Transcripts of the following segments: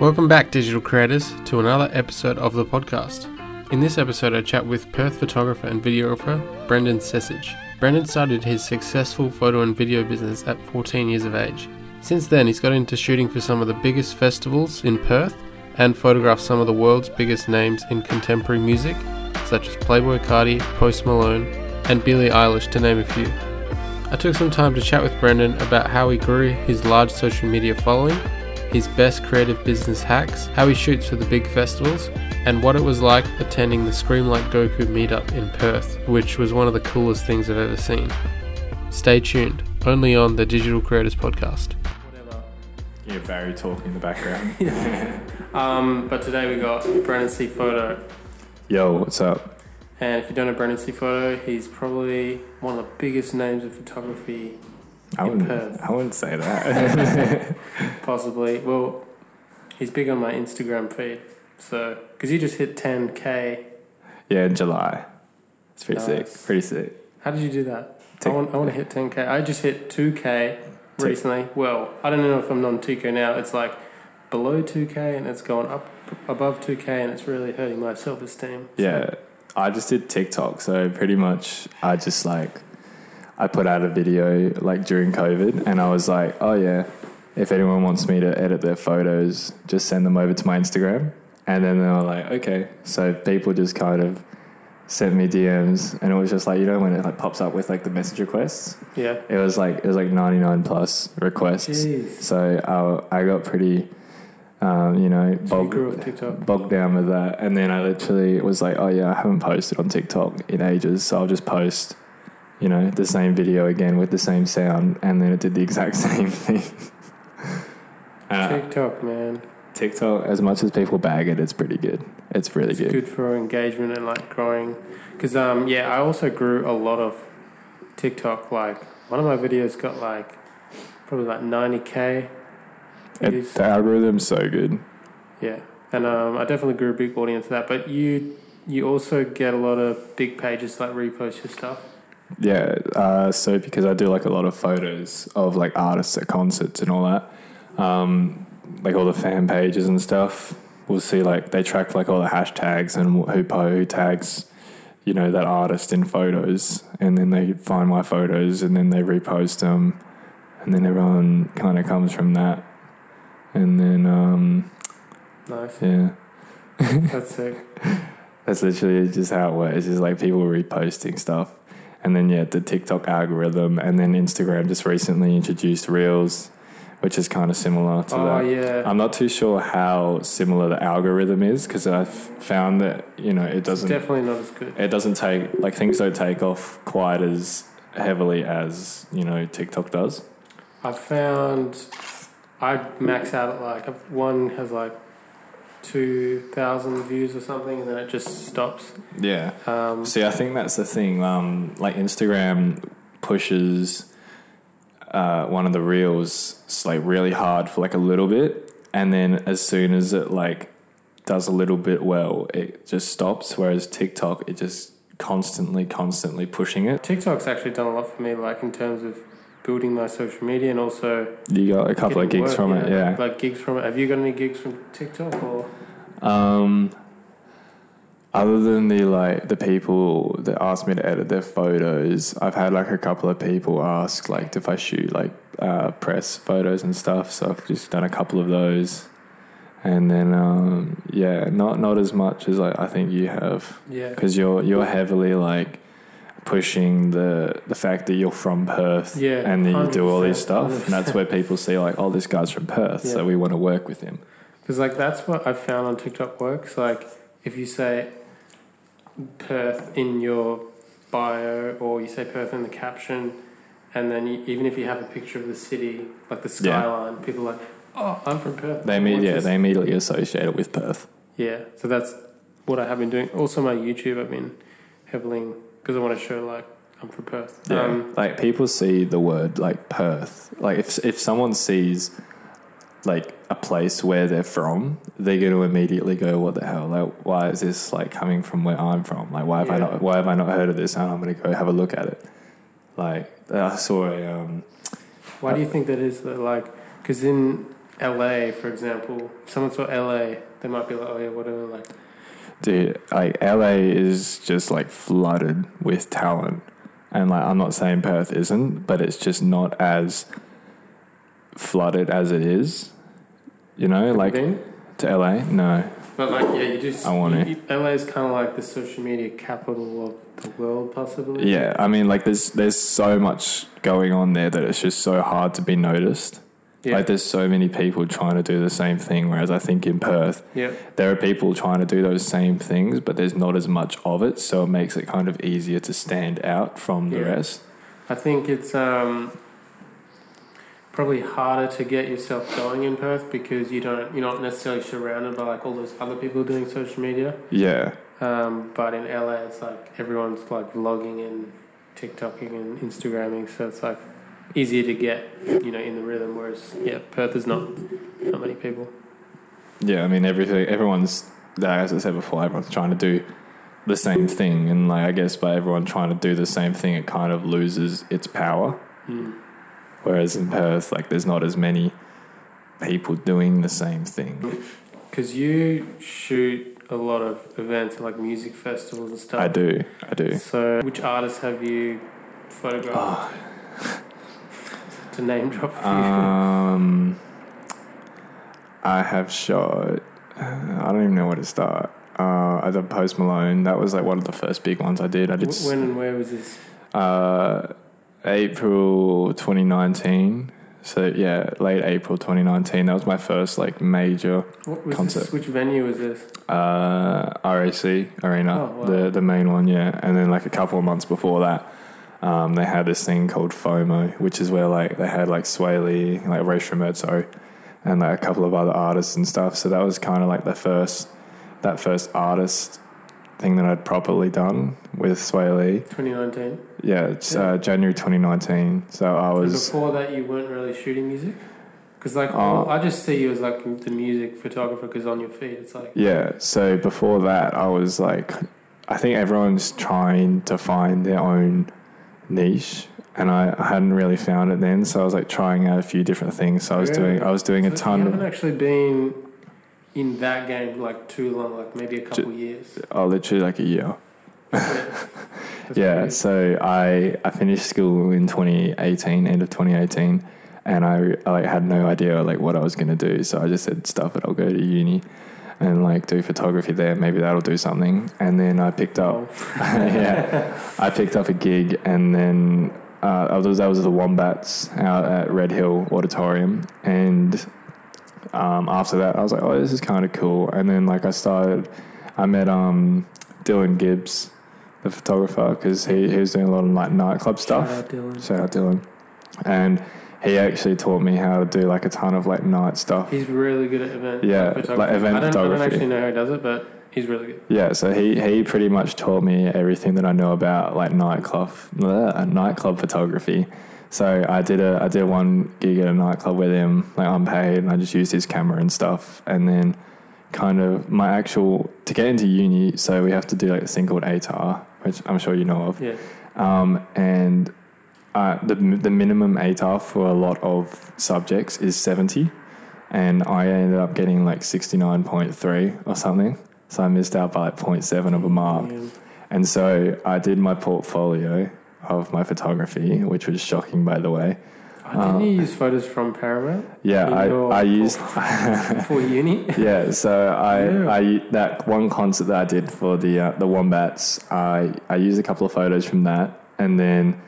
Welcome back, digital creators, to another episode of the podcast. In this episode, I chat with Perth photographer and videographer Brendan Cecich. Brendan started his successful photo and video business at 14 years of age. Since then, he's got into shooting for some of the biggest festivals in Perth and photographed some of the world's biggest names in contemporary music, such as Playboi Carti, Post Malone, and Billie Eilish, to name a few. I took some time to chat with Brendan about how he grew his large social media following, his best creative business hacks, how he shoots for the big festivals, and what it was like attending the Scream Like Goku meetup in Perth, which was one of the coolest things I've ever seen. Stay tuned, only on the Digital Creators Podcast. Whatever. Yeah, Barry talking in the background. Um, but today we got Brendan C. Photo. Yo, what's up? And if you don't know Brendan C. Photo, he's probably one of the biggest names in photography, I wouldn't, Perth. I wouldn't say that. possibly. Well, he's big on my Instagram feed. So, because you just hit 10K. yeah, in July. It's pretty Nice. sick. Pretty sick. How did you do that? I want, I want to hit 10K. I just hit 2K Tick. recently. Well, I don't know if I'm on 2K now. It's like below 2K and it's gone up above 2K and it's really hurting my self esteem. Yeah, I just did TikTok, so pretty much I just like I put out a video like during COVID, and I was like, oh yeah, if anyone wants me to edit their photos, just send them over to my Instagram, and then they were like, okay, so people just kind of sent me DMs, and it was just like you know when it like pops up with like the message requests, Yeah. it was like it was like ninety nine plus requests. Jeez. So I, I got pretty, um, you know, So you bogged down with that. And then I literally was like, oh yeah, I haven't posted on TikTok in ages, so I'll just post, you know, the same video again with the same sound, and then it did the exact same thing. uh, TikTok, man. TikTok, as much as people bag it, it's pretty good. It's really It's good. good for engagement and like growing. Because, um, yeah, I also grew a lot of TikTok. Like, one of my videos got like probably like 90k It, the algorithm's so good. Yeah. And um, I definitely grew a big audience of that. But you you also get a lot of big pages that repost your stuff. Yeah, uh, so because I do like a lot of photos of like artists at concerts and all that, um, like all the fan pages and stuff, we'll see like they track like all the hashtags and who po who tags, you know, that artist in photos, and then they find my photos and then they repost them, and then everyone kind of comes from that, and then um, Nice. yeah, That's sick. that's literally just how it works. It's just like people reposting stuff. And then, yeah, the TikTok algorithm. And then Instagram just recently introduced Reels, which is kind of similar to Oh, that. yeah. I'm not too sure how similar the algorithm is because I've found that, you know, it doesn't, definitely not as good. it doesn't take, like, things don't take off quite as heavily as, you know, TikTok does. I've found I max out at like one has like two thousand views or something, and then it just stops. Yeah. Um, See, I think that's the thing. Um, like Instagram pushes uh, one of the reels like really hard for like a little bit, and then as soon as it like does a little bit well, it just stops. Whereas TikTok, it just constantly, constantly pushing it. TikTok's actually done a lot for me, like in terms of building my social media and also You got a couple of gigs work, from it, yeah. Like gigs from it. Have you got any gigs from TikTok or? Um, other than the like the people that asked me to edit their photos, I've had like a couple of people ask like if I shoot like uh, press photos and stuff. So I've just done a couple of those, and then um, yeah, not not as much as like I think you have Yeah. because you're you're heavily like pushing the the fact that you're from Perth Yeah, and then you do all this 100%, stuff and that's where people see like oh this guy's from Perth Yeah. so we want to work with him Because like that's what I've found on TikTok works. Like if you say Perth in your bio or you say Perth in the caption, and then you, even if you have a picture of the city, like the Yeah. skyline, people are like, oh, I'm from Perth. they imme- Watch yeah they immediately associate it with Perth yeah. So that's what I have been doing. Also, my YouTube, I've been heavily because I want to show like I'm from Perth. Yeah, Um, like people see the word like Perth. Like if if someone sees like a place where they're from, they're going to immediately go, "What the hell? Like, why is this like coming from where I'm from? Like, why have I not? Why have I not heard of this? And I'm going to go have a look at it." Like I saw a um, Why do you think that is? That like, because in LA, for example, if someone saw LA, they might be like, oh yeah, whatever. Like, Dude, like LA is just like flooded with talent. And like I'm not saying Perth isn't, but it's just not as flooded as it is. You know, like been? to LA? No. But like, yeah, you just. I wanna- LA is kind of like the social media capital of the world, possibly. Yeah, I mean like there's there's so much going on there that it's just so hard to be noticed. Yeah. Like there's so many people trying to do the same thing whereas I think in Perth yeah. there are people trying to do those same things but there's not as much of it so it makes it kind of easier to stand out from the Yeah. rest. I think it's um, probably harder to get yourself going in Perth because you don't you're not necessarily surrounded by like all those other people doing social media. Yeah. Um, but in LA, it's like everyone's like vlogging and TikToking and Instagramming, so it's like easier to get you know in the rhythm. Whereas yeah, Perth is not not many people. Yeah, I mean everything. Everyone's, like, as I said before, everyone's trying to do the same thing, and like I guess by everyone trying to do the same thing, it kind of loses its power. Mm. Whereas in Perth, like there's not as many people doing the same thing. Because you shoot a lot of events like music festivals and stuff. I do, I do. So, which artists have you photographed? To name drop a few. Um, I have shot. I don't even know where to start. Uh, I did Post Malone. That was like one of the first big ones I did. I did. When and where was this? Uh, April 2019. So yeah, late April 2019. That was my first like major What was Concert. this? Which venue was this? uh, RAC arena, Oh, wow. the the main one. Yeah, and then like a couple of months before that. Um, they had this thing called FOMO, which is where like they had like Swae Lee, like Rae Sremmurd, and like a couple of other artists and stuff. So that was kind of like the first, that first artist thing that I'd properly done with Swae Lee. 2019. Yeah, it's Yeah. Uh, January 2019. So I And was. before that, you weren't really shooting music. Because like Oh. I just see you as like the music photographer. Because on your feet it's like Yeah, so before that, I was like, I think everyone's trying to find their own niche, and I, I hadn't really found it then. So I was like trying out a few different things. So I was Really? doing, I was doing a ton You haven't actually been in that game like too long, like maybe a couple years. oh, literally like a year. Yeah. That's yeah, pretty- so I I finished school in 2018, end of 2018, and I, I like had no idea like what I was gonna do. So I just said, "Stuff it, I'll go to uni." And like do photography there, maybe that'll do something. And then I picked up yeah, I picked up a gig, and then uh, I was that was the Wombats out at Red Hill Auditorium, and um, after that, I was like, oh, this is kind of cool. And then like I started, I met um, Dylan Gibbs, the photographer, because he, he was doing a lot of like nightclub stuff. Shout out Dylan. Shout out Dylan, and he actually taught me how to do like a ton of like night stuff. He's really good at event Yeah, photography. like event I don't, I don't actually know how he does it, but he's really good. Yeah, so he, he pretty much taught me everything that I know about like nightclub uh, nightclub photography. So I did a I did one gig at a nightclub with him, like unpaid, and I just used his camera and stuff. And then kind of my actual to get into uni, so we have to do like this thing called ATAR, which I'm sure you know of. Yeah. Um, and uh, the the minimum ATAR for a lot of subjects is seventy, and I ended up getting like sixty nine point three or something. So I missed out by like 0.7 of a mark. Yeah. And so I did my portfolio of my photography, which was shocking, by the way. Oh, didn't Uh, you use photos from Paramount Yeah, I, I used for uni? yeah. So I, Yeah. I that one concert that I did for the uh, the Wombats, I I used a couple of photos from that, and then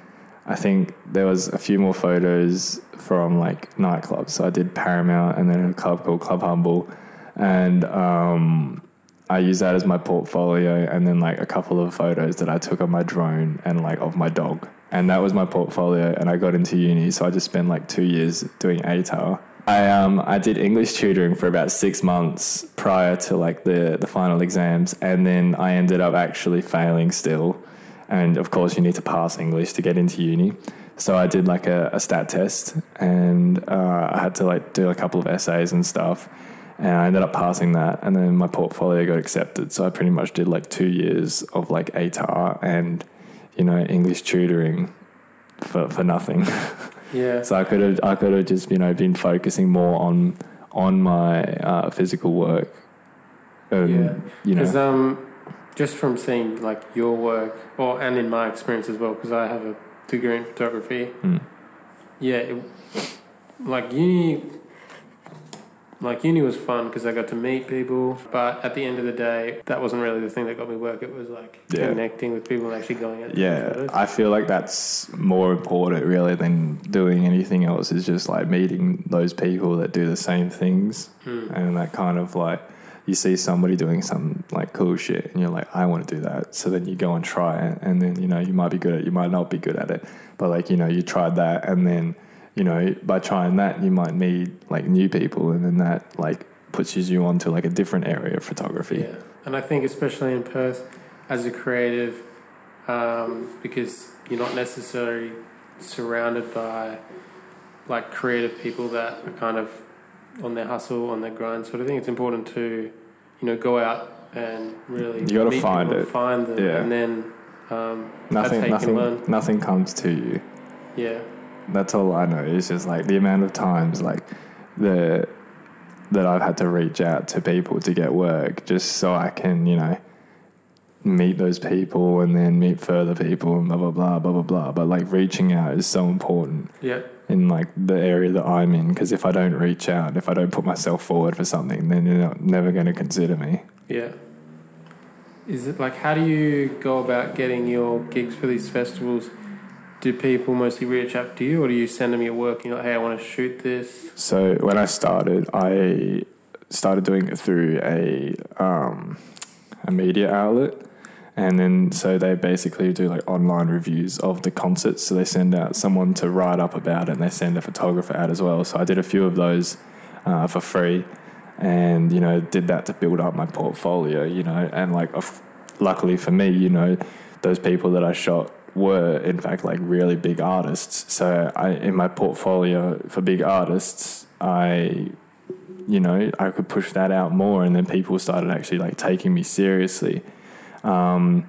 I think there was a few more photos from like nightclubs. So I did Paramount, and then a club called Club Humble, and um, I used that as my portfolio, and then like a couple of photos that I took on my drone and like of my dog, and that was my portfolio. And I got into uni, so I just spent like two years doing ATAR. I um I did English tutoring for about six months prior to like the the final exams, and then I ended up actually failing still. And of course, you need to pass English to get into uni. So I did like a, a stat test, and uh, I had to like do a couple of essays and stuff. And I ended up passing that, and then my portfolio got accepted. So I pretty much did like two years of like ATAR and you know English tutoring for for nothing. Yeah. So I could have I could have just you know been focusing more on on my uh, physical work. And, Yeah. you know, Because um, just from seeing like your work, or and in my experience as well, because I have a degree in photography. Mm. Yeah, it, like uni, like uni was fun because I got to meet people. But at the end of the day, that wasn't really the thing that got me work. It was like Yeah. connecting with people and actually going out. yeah. I feel like that's more important really than doing anything else. Is just like meeting those people that do the same things, Hmm. and that kind of like you see somebody doing some like cool shit, and you're like, I want to do that. So then you go and try it, and then you know you might be good at, it, you might not be good at it, but like you know you tried that, and then you know by trying that you might meet like new people, and then that like pushes you onto like a different area of photography. Yeah, and I think especially in Perth, as a creative, um, because you're not necessarily surrounded by like creative people that are kind of on their hustle, on their grind sort of thing. It's important to, you know, go out and really You gotta meet find it. find them, Yeah. and then um, Nothing, that's how you can learn. nothing, nothing comes to you. Yeah, That's all I know. It's just like the amount of times like the that I've had to reach out to people to get work just so I can, you know, meet those people and then meet further people and blah blah blah blah blah blah. But like reaching out is so important yeah, in like the area that I'm in because if I don't reach out, if I don't put myself forward for something, then you're not, never going to consider me. yeah. Is it like how do you go about getting your gigs for these festivals? Do people mostly reach out to you, or do you send them your work and you're like, "Hey, I want to shoot this"? So when I started, I started doing it through a um, a media outlet, and then so they basically do like online reviews of the concerts. So they send out someone to write up about it, and they send a photographer out as well. So I did a few of those uh, for free, and you know did that to build up my portfolio. You know, and like luckily for me, you know, those people that I shot were in fact like really big artists. So I in my portfolio for big artists, I you know, I could push that out more and then people started actually like taking me seriously. Um,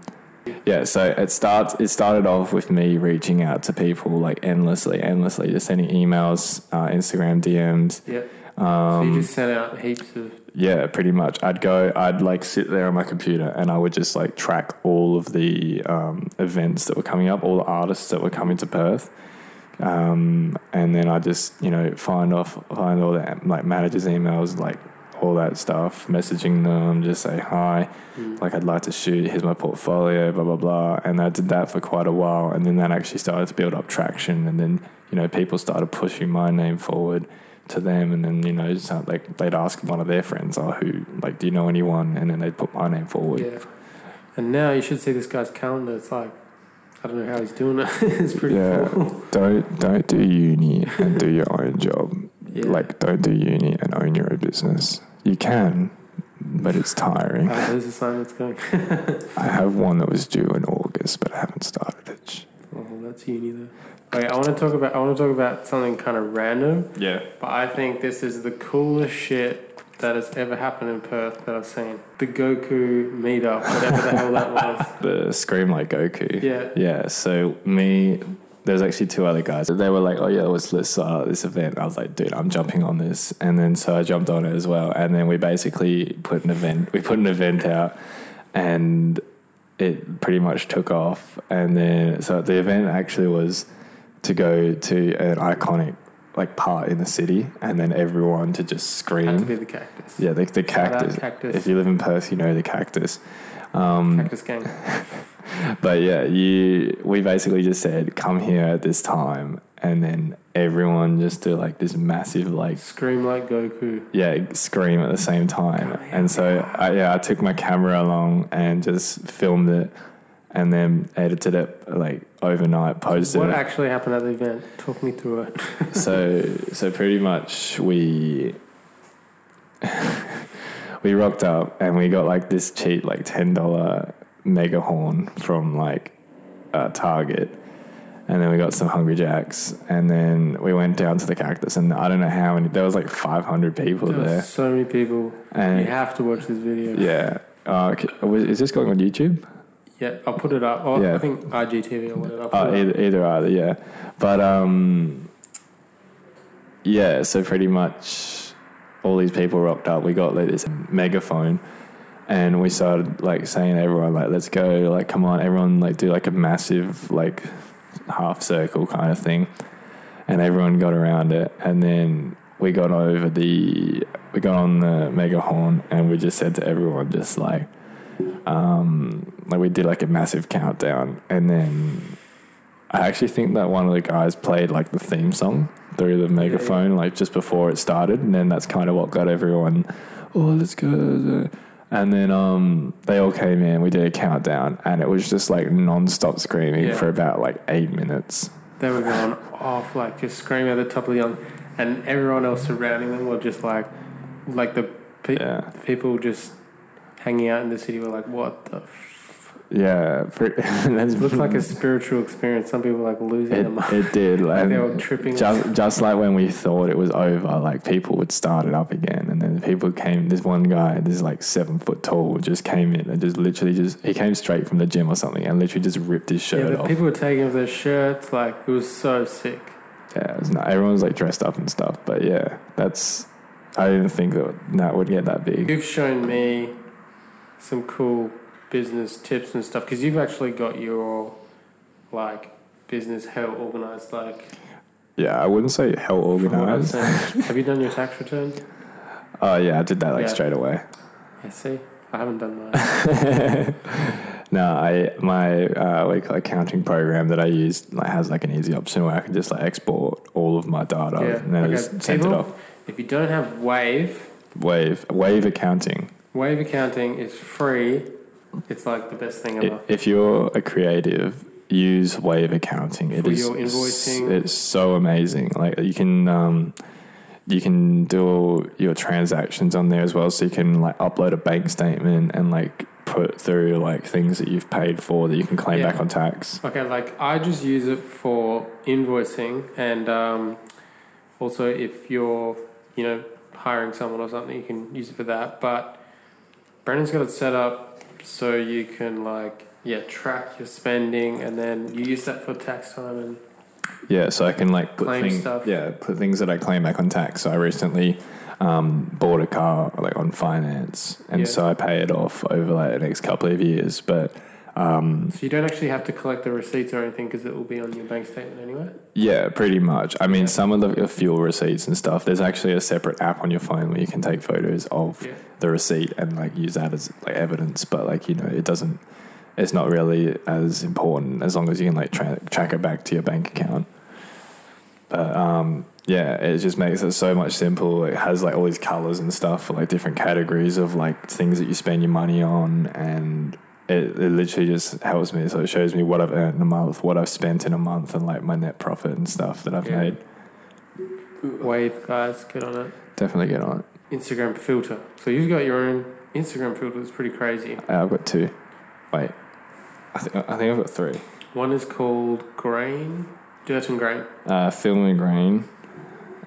yeah, so it starts it started off with me reaching out to people like endlessly, endlessly, just sending emails, uh, Instagram DMs. Yeah. so you Um, just sent out heaps of yeah, pretty much. I'd go, I'd like sit there on my computer and I would just like track all of the um, events that were coming up, all the artists that were coming to Perth. Um, and then I just, you know, find off, find all the like managers' emails, like all that stuff, messaging them, just say hi, mm, like I'd like to shoot, here's my portfolio, blah, blah, blah. And I did that for quite a while. And then that actually started to build up traction. And then, you know, people started pushing my name forward to them. And then, you know, like they'd ask one of their friends, oh, who, like, do you know anyone? And then they'd put my name forward. yeah. And now you should see this guy's calendar. It's like I don't know how he's doing it. it's pretty Yeah. full. Don't, don't do uni and do your own job. Yeah. Like, don't do uni and own your own business. You can, but it's tiring. Oh, there's a sign that's going. I have one that was due in August, but I haven't started it. oh, that's uni though. Okay, I want to talk about. I want to talk about something kind of random, Yeah. but I think this is the coolest shit that has ever happened in Perth that I've seen. The Goku meetup, whatever the hell that was. The Scream Like Goku. Yeah. Yeah, so me, there's actually two other guys. They were like, "Oh yeah, let's let's uh, this event." I was like, "Dude, I'm jumping on this," and then so I jumped on it as well. And then we basically put an event. We put an event out, and it pretty much took off. And then so the event actually was to go to an iconic like part in the city, and then everyone to just scream. Had to be the cactus. Yeah, the, the cactus. cactus. If you live in Perth, you know the cactus. Um, Cactus gang. but yeah, you we basically just said come here at this time, and then everyone just do like this massive like Scream like Goku. yeah scream at the same time. And so I, yeah, I took my camera along and just filmed it, and then edited it like overnight, posted it. What it. actually happened at the event? Talk me through it. so so pretty much we we rocked up and we got like this cheap like ten dollar mega horn from like uh, Target. And then we got some Hungry Jacks, and then we went down to the cactus, and I don't know how many. There was like 500 people There there, so many people. And You have to watch this video. yeah. Uh, is this going on YouTube? Yeah, I'll put it up. Yeah. I think IGTV or whatever. Uh, it up. either, either either, yeah. But um, yeah. So pretty much, all these people rocked up. We got like this megaphone, and we started like saying to everyone like, "Let's go! Like, come on, everyone! Like, do like a massive like half circle kind of thing." And everyone got around it, and then we got over the we got on the mega horn, and we just said to everyone, just like, um, like we did like a massive countdown, and then I actually think that one of the guys played like the theme song through the megaphone, like just before it started, and then that's kind of what got everyone, oh, let's go. And then um, they all came in. We did a countdown, and it was just like non-stop screaming Yeah. for about like eight minutes. They were going off, like just screaming at the top of the lung, and everyone else surrounding them were just like, like the pe- Yeah, people just hanging out in the city were like, "What the?" Yeah. Pre- that's It looked like a spiritual experience. Some people like losing it, their mind. it did. Like they were tripping. just just like when we thought it was over, like people would start it up again, and then people came. This one guy, this is like seven foot tall, just came in and just literally just he came straight from the gym or something, and literally just ripped his yeah, shirt the off. people were taking off their shirts. Like it was so sick. yeah, it was not, everyone was like dressed up and stuff, but yeah, that's. I didn't think that that would get that big. You've shown me some cool business tips and stuff because you've actually got your like business hell organized. Like Yeah, I wouldn't say hell from what I'm organized. saying. Have you done your tax return? Oh yeah, I did that like Yeah. straight away. Yeah, see, I haven't done mine. no, I my uh, what do you call it, accounting program that I use like has like an easy option where I can just like export all of my data Yeah, and then okay, just send it off. if you don't have Wave, Wave Wave accounting. Wave accounting is free. It's like the best thing ever. If you're a creative, use Wave accounting. It For is your invoicing. It's so amazing. Like you can. Um, you can do all your transactions on there as well, so you can like upload a bank statement and like put through like things that you've paid for that you can claim Yeah. back on tax. Okay, like I just use it for invoicing and um, also if you're, you know, hiring someone or something, you can use it for that. But Brandon's got it set up so you can like yeah track your spending and then you use that for tax time and Yeah, so I can like put Claim things, stuff. yeah, put things that I claim back on tax. So I recently um, bought a car like on finance, and Yeah. so I pay it off over like the next couple of years. But um, so you don't actually have to collect the receipts or anything because it will be on your bank statement anyway. yeah, pretty much. I mean, Yeah. some of the fuel receipts and stuff. There's actually a separate app on your phone where you can take photos of Yeah. the receipt and like use that as like evidence. But like you know, it doesn't. It's not really as important as long as you can like tra- track it back to your bank account. But um, yeah, it just makes it so much simple. It has like all these colors and stuff for like different categories of like things that you spend your money on, and it, it literally just helps me. So it shows me what I've earned in a month, what I've spent in a month, and like my net profit and stuff that I've Yeah. made. Wave guys, get on it. Definitely get on it. Instagram filter. So you've got your own Instagram filter. It's pretty crazy. Uh, I've got two. Wait, I think I think I've got three. One is called Grain, Dirt and Grain. Uh, film and grain.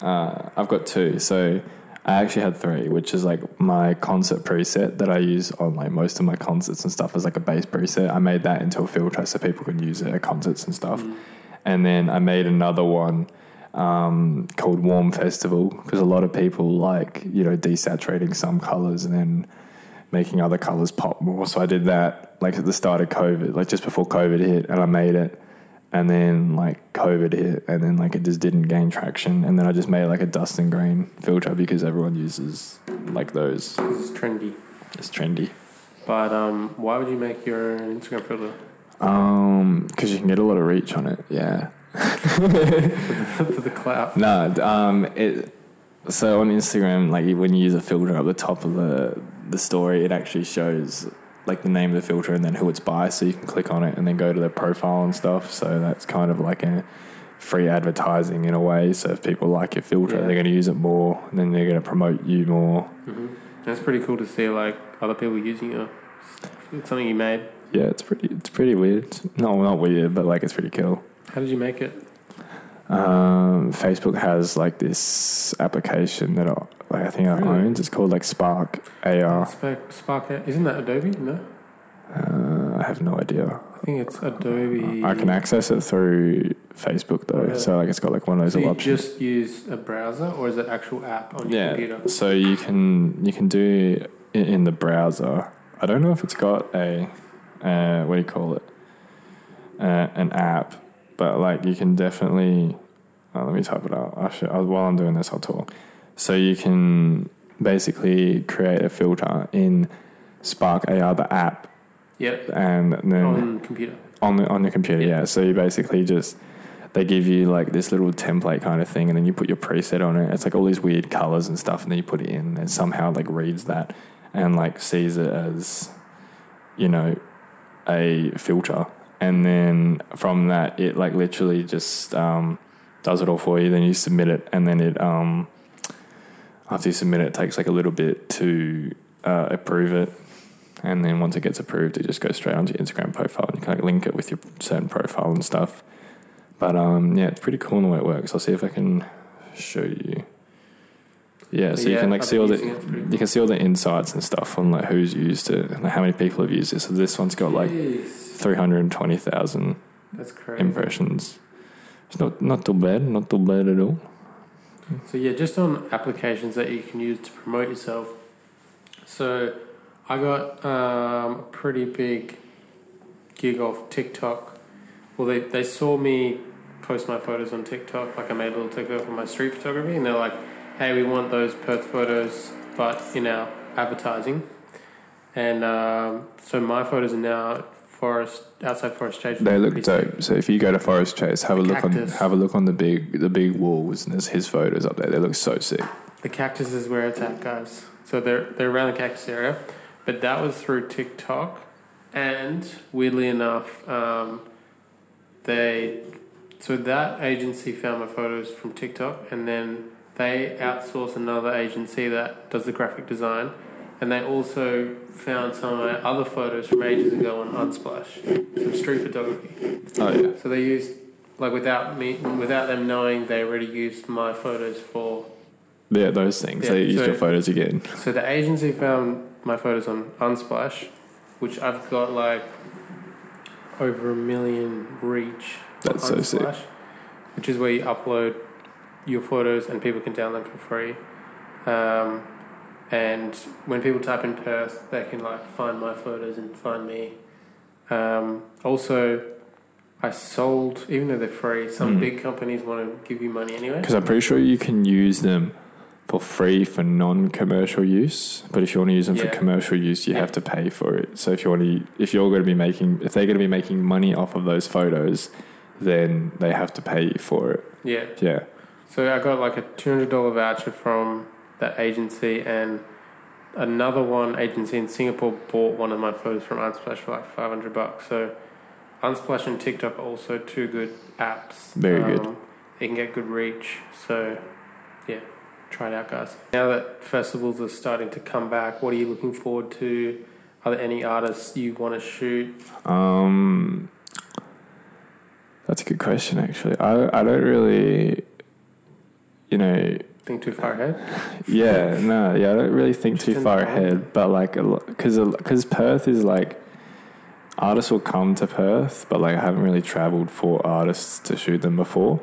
Uh, I've got two. So I actually had three, which is like my concert preset that I use on like most of my concerts and stuff as like a base preset. I made that into a filter so people can use it at concerts and stuff. And then I made another one um, called Warm Festival because a lot of people like you know desaturating some colors and then making other colors pop more. So I did that like at the start of COVID, like just before COVID hit, and I made it. And then like COVID hit, and then like it just didn't gain traction. And then I just made like a dust and grain filter because everyone uses like those. It's trendy. It's trendy. But um, why would you make your own Instagram filter? Um, because you can get a lot of reach on it. Yeah. For the clout. No, um, it. So on Instagram, like when you use a filter up the top of the the story, it actually shows like the name of the filter and then who it's by, so you can click on it and then go to their profile and stuff. So that's kind of like a free advertising in a way. So if people like your filter, Yeah. they're going to use it more, and then they're going to promote you more. hmm It's pretty cool to see like other people using your. It's something you made. Yeah, it's pretty. It's pretty weird. No, not weird, but like it's pretty cool. How did you make it? Um, Facebook has like this application that I, like, I think I Really? owns. It's called like Spark AR. Spark, Spark, isn't that Adobe? No. Uh, I have no idea. I think it's Adobe. I can access it through Facebook though, Really? so like it's got like one of those So you options. just use a browser, or is it actual app on your yeah, computer? so you can you can do it in the browser. I don't know if it's got a uh, what do you call it, uh, an app, but like you can definitely. Uh, let me type it out. I should, uh, while I'm doing this, I'll talk. So you can basically create a filter in Spark AR, the app, Yep. and then On computer. on the on the computer. Yeah. Yeah. So you basically just they give you like this little template kind of thing, and then you put your preset on it. It's like all these weird colors and stuff, and then you put it in, and somehow like reads that and like sees it as you know a filter, and then from that it like literally just um, does it all for you. Then you submit it, and then it um, after you submit it, it takes like a little bit to uh, approve it. And then once it gets approved, it just goes straight onto your Instagram profile, and you can like link it with your certain profile and stuff. But um, yeah, it's pretty cool in the way it works. I'll see if I can show you. Yeah, so you can like I've see all the using it, it's pretty you can see all the insights and stuff on like who's used it and how many people have used it. So this one's got like three hundred twenty thousand impressions. It's not not too bad, not too bad at all. So yeah, just on applications that you can use to promote yourself. So I got um, a pretty big gig off TikTok. Well, they, they saw me post my photos on TikTok. Like I made a little TikTok for my street photography, and they're like, "Hey, we want those Perth photos, but in our advertising." And um, so my photos are now Forest outside Forest Chase. They look sick. dope. So if you go to Forest Chase, have The a look cactus. on have a look on the big the big walls, and there's his photos up there. They look so sick. The cactus is where it's at, guys. So they're they're around the cactus area, but that was through TikTok, and weirdly enough, um, they so that agency found my photos from TikTok, and then they outsource another agency that does the graphic design, and they also found some of my other photos from ages ago on Unsplash, some street photography. Oh yeah. So they used like without me without them knowing they already used my photos for Yeah, those things. Yeah, they used so- your photos again. So the agency found my photos on Unsplash, which I've got like over a million reach. on That's so sick. Which is where you upload your photos and people can download them for free. Um, and when people type in Perth, they can like find my photos and find me. Um, also, I sold, even though they're free, some Mm. big companies want to give you money anyway. Because I'm pretty sure you can use them for free for non-commercial use, but if you want to use them Yeah. for commercial use, you Yeah. have to pay for it. So if you want to, if you're going to be making, if they're going to be making money off of those photos, then they have to pay you for it. Yeah. Yeah. So I got like a two hundred dollar voucher from that agency, and another one agency in Singapore bought one of my photos from Unsplash for like five hundred bucks. So Unsplash and TikTok are also two good apps. Very good. Um, You can get good reach. So yeah, try it out, guys. Now that festivals are starting to come back, what are you looking forward to? Are there any artists you want to shoot? Um, that's a good question. Actually, I I don't really, you know, Think too far ahead. yeah, no, yeah, I don't really think too far ahead, but like, because because Perth is like, artists will come to Perth, but like I haven't really traveled for artists to shoot them before,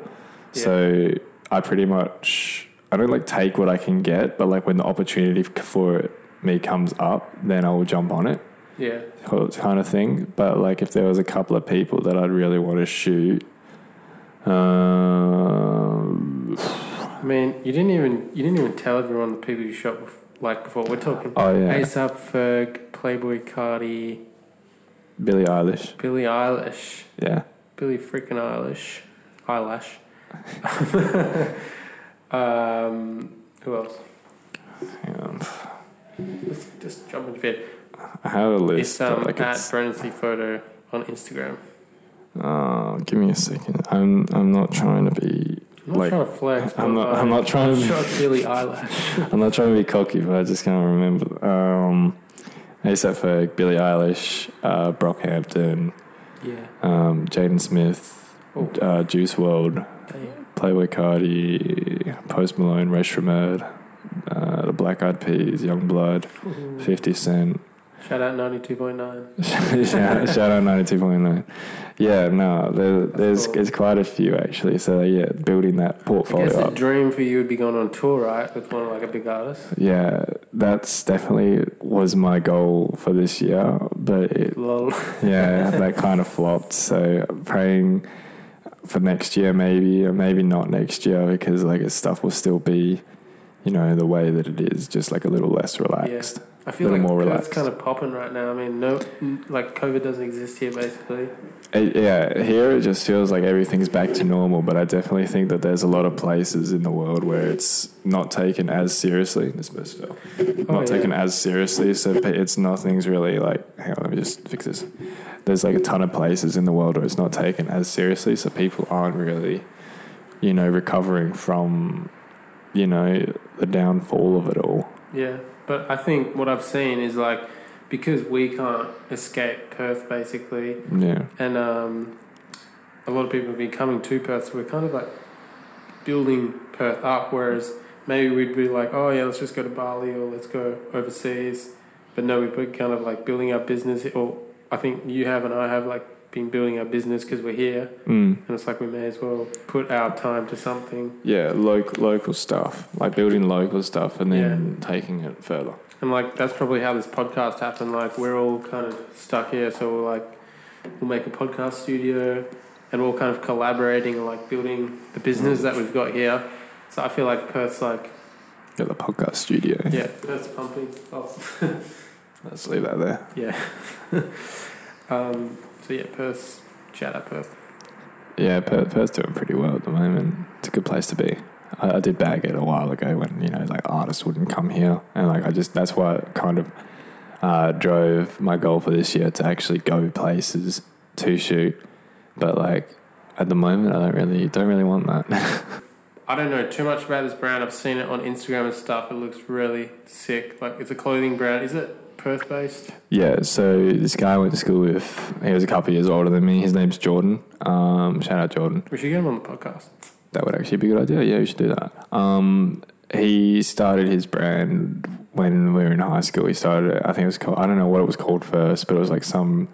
Yeah. so I pretty much I don't like take what I can get, but like when the opportunity for it, me comes up, then I will jump on it, Yeah. kind of thing. But like if there was a couple of people that I'd really want to shoot. Um, I mean, you didn't even you didn't even tell everyone the people you shot bef- like before. We're talking oh yeah, ASAP Ferg, Playboi Carti, Billie Eilish. Billie Eilish, Yeah, Billie freaking Eilish, eyelash. um, who else? hang on. Let's just jump into it. I have a list. It's um like at it's, Photo on Instagram. uh, give me a second. I'm I'm not trying to be I'm not Like, trying to flex. I'm not- I'm not trying to be- shot Billie Eilish. I'm not trying to be cocky, but I just can't remember. Um, ASAP Ferg, Billie Eilish, uh, Brockhampton, yeah. um, Jaden Smith, Oh, uh, Juice WRLD, damn. Playboi Carti, Post Malone, Rae Sremmurd, uh, the Black Eyed Peas, Yungblud, Ooh. 50 Cent, Shout out ninety two point nine. shout, shout out ninety two point nine. Yeah, no, there, there's cool. there's quite a few actually. So yeah, building that portfolio. I guess the dream for you would be going on tour, right, with one like a big artist. Yeah, that's definitely was my goal for this year, but it Lol. yeah, that kind of flopped. So praying for next year, maybe or maybe not next year because like stuff will still be, you know, the way that it is, just like a little less relaxed. I feel like more it's kind of popping right now. I mean, no, like COVID doesn't exist here, basically. It, yeah, here it just feels like everything's back to normal, but I definitely think that there's a lot of places in the world where it's not taken as seriously. This fell. Oh, not yeah. taken as seriously, so it's nothing's really like. Hang on, let me just fix this. There's like a ton of places in the world where it's not taken as seriously, so people aren't really, you know, recovering from, you know, the downfall of it all. Yeah, but I think what I've seen is like because we can't escape Perth, basically, Yeah, and um, a lot of people have been coming to Perth, so we're kind of like building Perth up. Whereas maybe we'd be like, oh yeah, let's just go to Bali or let's go overseas. But no, we've been kind of like building our business. Or I think you have and I have like been building our business because we're here, mm. and it's like we may as well put our time to something. yeah, local local stuff, like building local stuff, and then taking it further. And like that's probably how this podcast happened. Like we're all kind of stuck here, so we're like we'll make a podcast studio, and we're all kind of collaborating and like building the business that we've got here. So I feel like Perth's like Got the podcast studio. yeah, Perth's pumping. Oh, Let's leave that there. yeah. um, so yeah, Perth. shout out Perth. Yeah, Perth, Perth's doing pretty well at the moment. It's a good place to be. I, I did bag it a while ago when you know like artists wouldn't come here, and like I just that's why it kind of uh, drove my goal for this year to actually go places to shoot. But like at the moment, I don't really don't really want that. I don't know too much about this brand. I've seen it on Instagram and stuff. It looks really sick. Like it's a clothing brand. Is it Perth based? yeah, so this guy I went to school with. He was a couple of years older than me. His name's Jordan. Um, shout out Jordan. We should get him on the podcast. That would actually be a good idea. Yeah, we should do that. Um, he started his brand when we were in high school. He started it. I think it was called. I don't know what it was called first, but it was like some.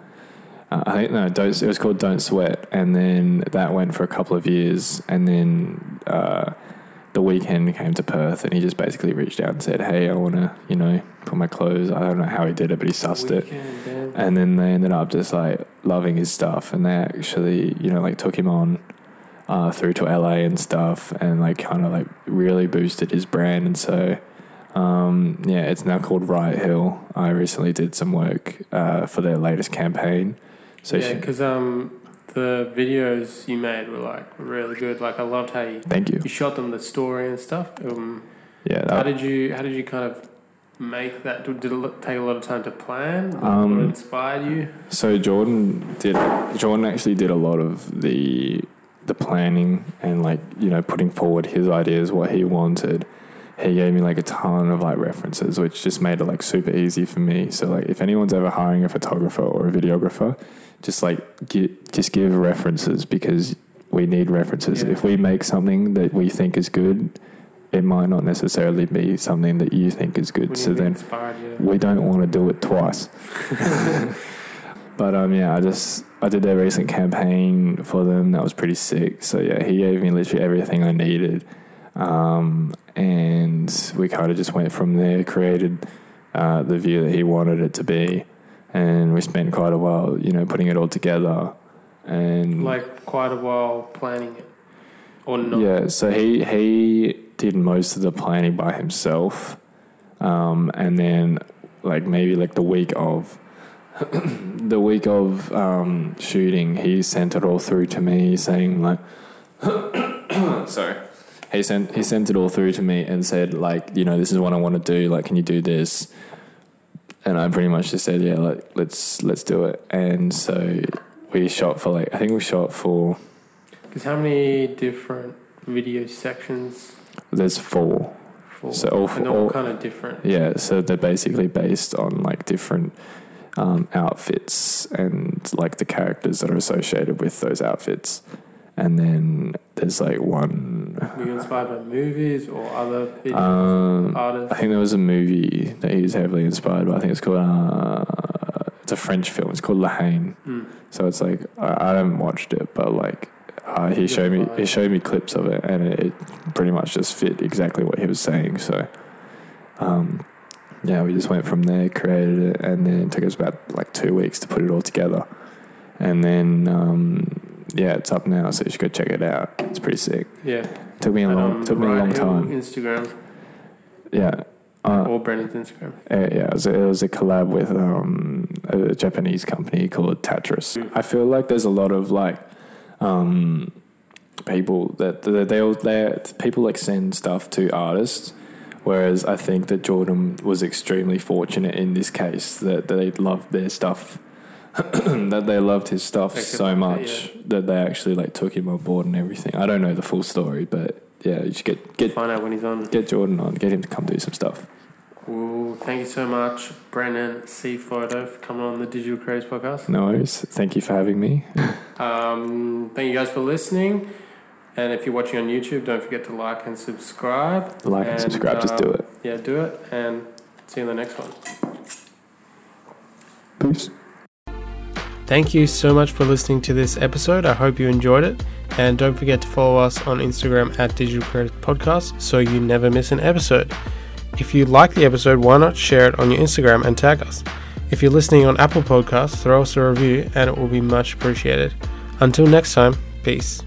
Uh, I think no, don't. It was called Don't Sweat, and then that went for a couple of years, and then uh, the Weeknd came to Perth, and he just basically reached out and said, "Hey, I want to, you know, put my clothes." I don't know how he did it, but he sussed it. Weeknd. And then they ended up just like loving his stuff, and they actually, you know, like took him on uh, through to LA and stuff, and like kind of like really boosted his brand. And so, um, yeah, it's now called Riot Hill. I recently did some work uh, for their latest campaign. So yeah, because um, the videos you made were like really good. Like I loved how you, thank you. you shot them, the story and stuff. Um, Yeah, how did you how did you kind of make that? Did it take a lot of time to plan? What, Um, what inspired you? So Jordan did. Jordan actually did a lot of the the planning and like you know putting forward his ideas, what he wanted. He gave me like a ton of like references, which just made it like super easy for me. So like if anyone's ever hiring a photographer or a videographer, just like gi- just give references because we need references. Yeah. If we make something that we think is good, it might not necessarily be something that you think is good. So then inspired we don't want to do it twice. but um, yeah, I just I did their recent campaign for them. That was pretty sick. So yeah, he gave me literally everything I needed, um, and we kind of just went from there. Created uh, the view that he wanted it to be, and we spent quite a while, you know, putting it all together. And like quite a while planning it, or not? yeah, so he he did most of the planning by himself, um, and then like maybe like the week of the week of um, shooting, he sent it all through to me, saying like, sorry, he sent he sent it all through to me and said like, you know, this is what I want to do. Like, can you do this? And I pretty much just said, yeah, like let's let's do it. And so we shot for like I think we shot for Because how many different video sections? there's four. For, So all- and all all- kind of different. Yeah, so they're basically based on like different um, outfits and like the characters that are associated with those outfits. And then there's like one Were you inspired by movies or other Um, artists? I think there was a movie that he was heavily inspired by. I think it's called. Uh, it's a French film. It's called La Haine. Mm. So it's like I, I haven't watched it, but like uh, he showed me he showed me clips of it, and it, it pretty much just fit exactly what he was saying. So, um, yeah, we just went from there, created it, and then it took us about like two weeks to put it all together, and then um, yeah, it's up now, so you should go check it out. It's pretty sick. Yeah. Took me a long on took me a long time. Instagram Yeah. Uh, or Brendan's Instagram. Uh, yeah, it was, a, it was a collab with um, a Japanese company called Tatras. I feel like there's a lot of like um, people that that they all they people like send stuff to artists, whereas I think that Jordan was extremely fortunate in this case that, that they loved their stuff. that they loved his stuff so much that they actually like took him on board and everything. I don't know the full story, but yeah, you should get get Find out when he's on. get Jordan on, get him to come do some stuff. Well, thank you so much, Brendan C. Photo, for coming on the Digital Creators Podcast. No worries. Thank you for having me. Um, thank you guys for listening. And if you're watching on YouTube, don't forget to like and subscribe. Like and, And, subscribe, just um, do it. Yeah, do it. And see you in the next one. Peace. Thank you so much for listening to this episode. I hope you enjoyed it. And don't forget to follow us on Instagram at Digital Creators Podcast so you never miss an episode. If you like the episode, why not share it on your Instagram and tag us? If you're listening on Apple Podcasts, throw us a review and it will be much appreciated. Until next time, peace.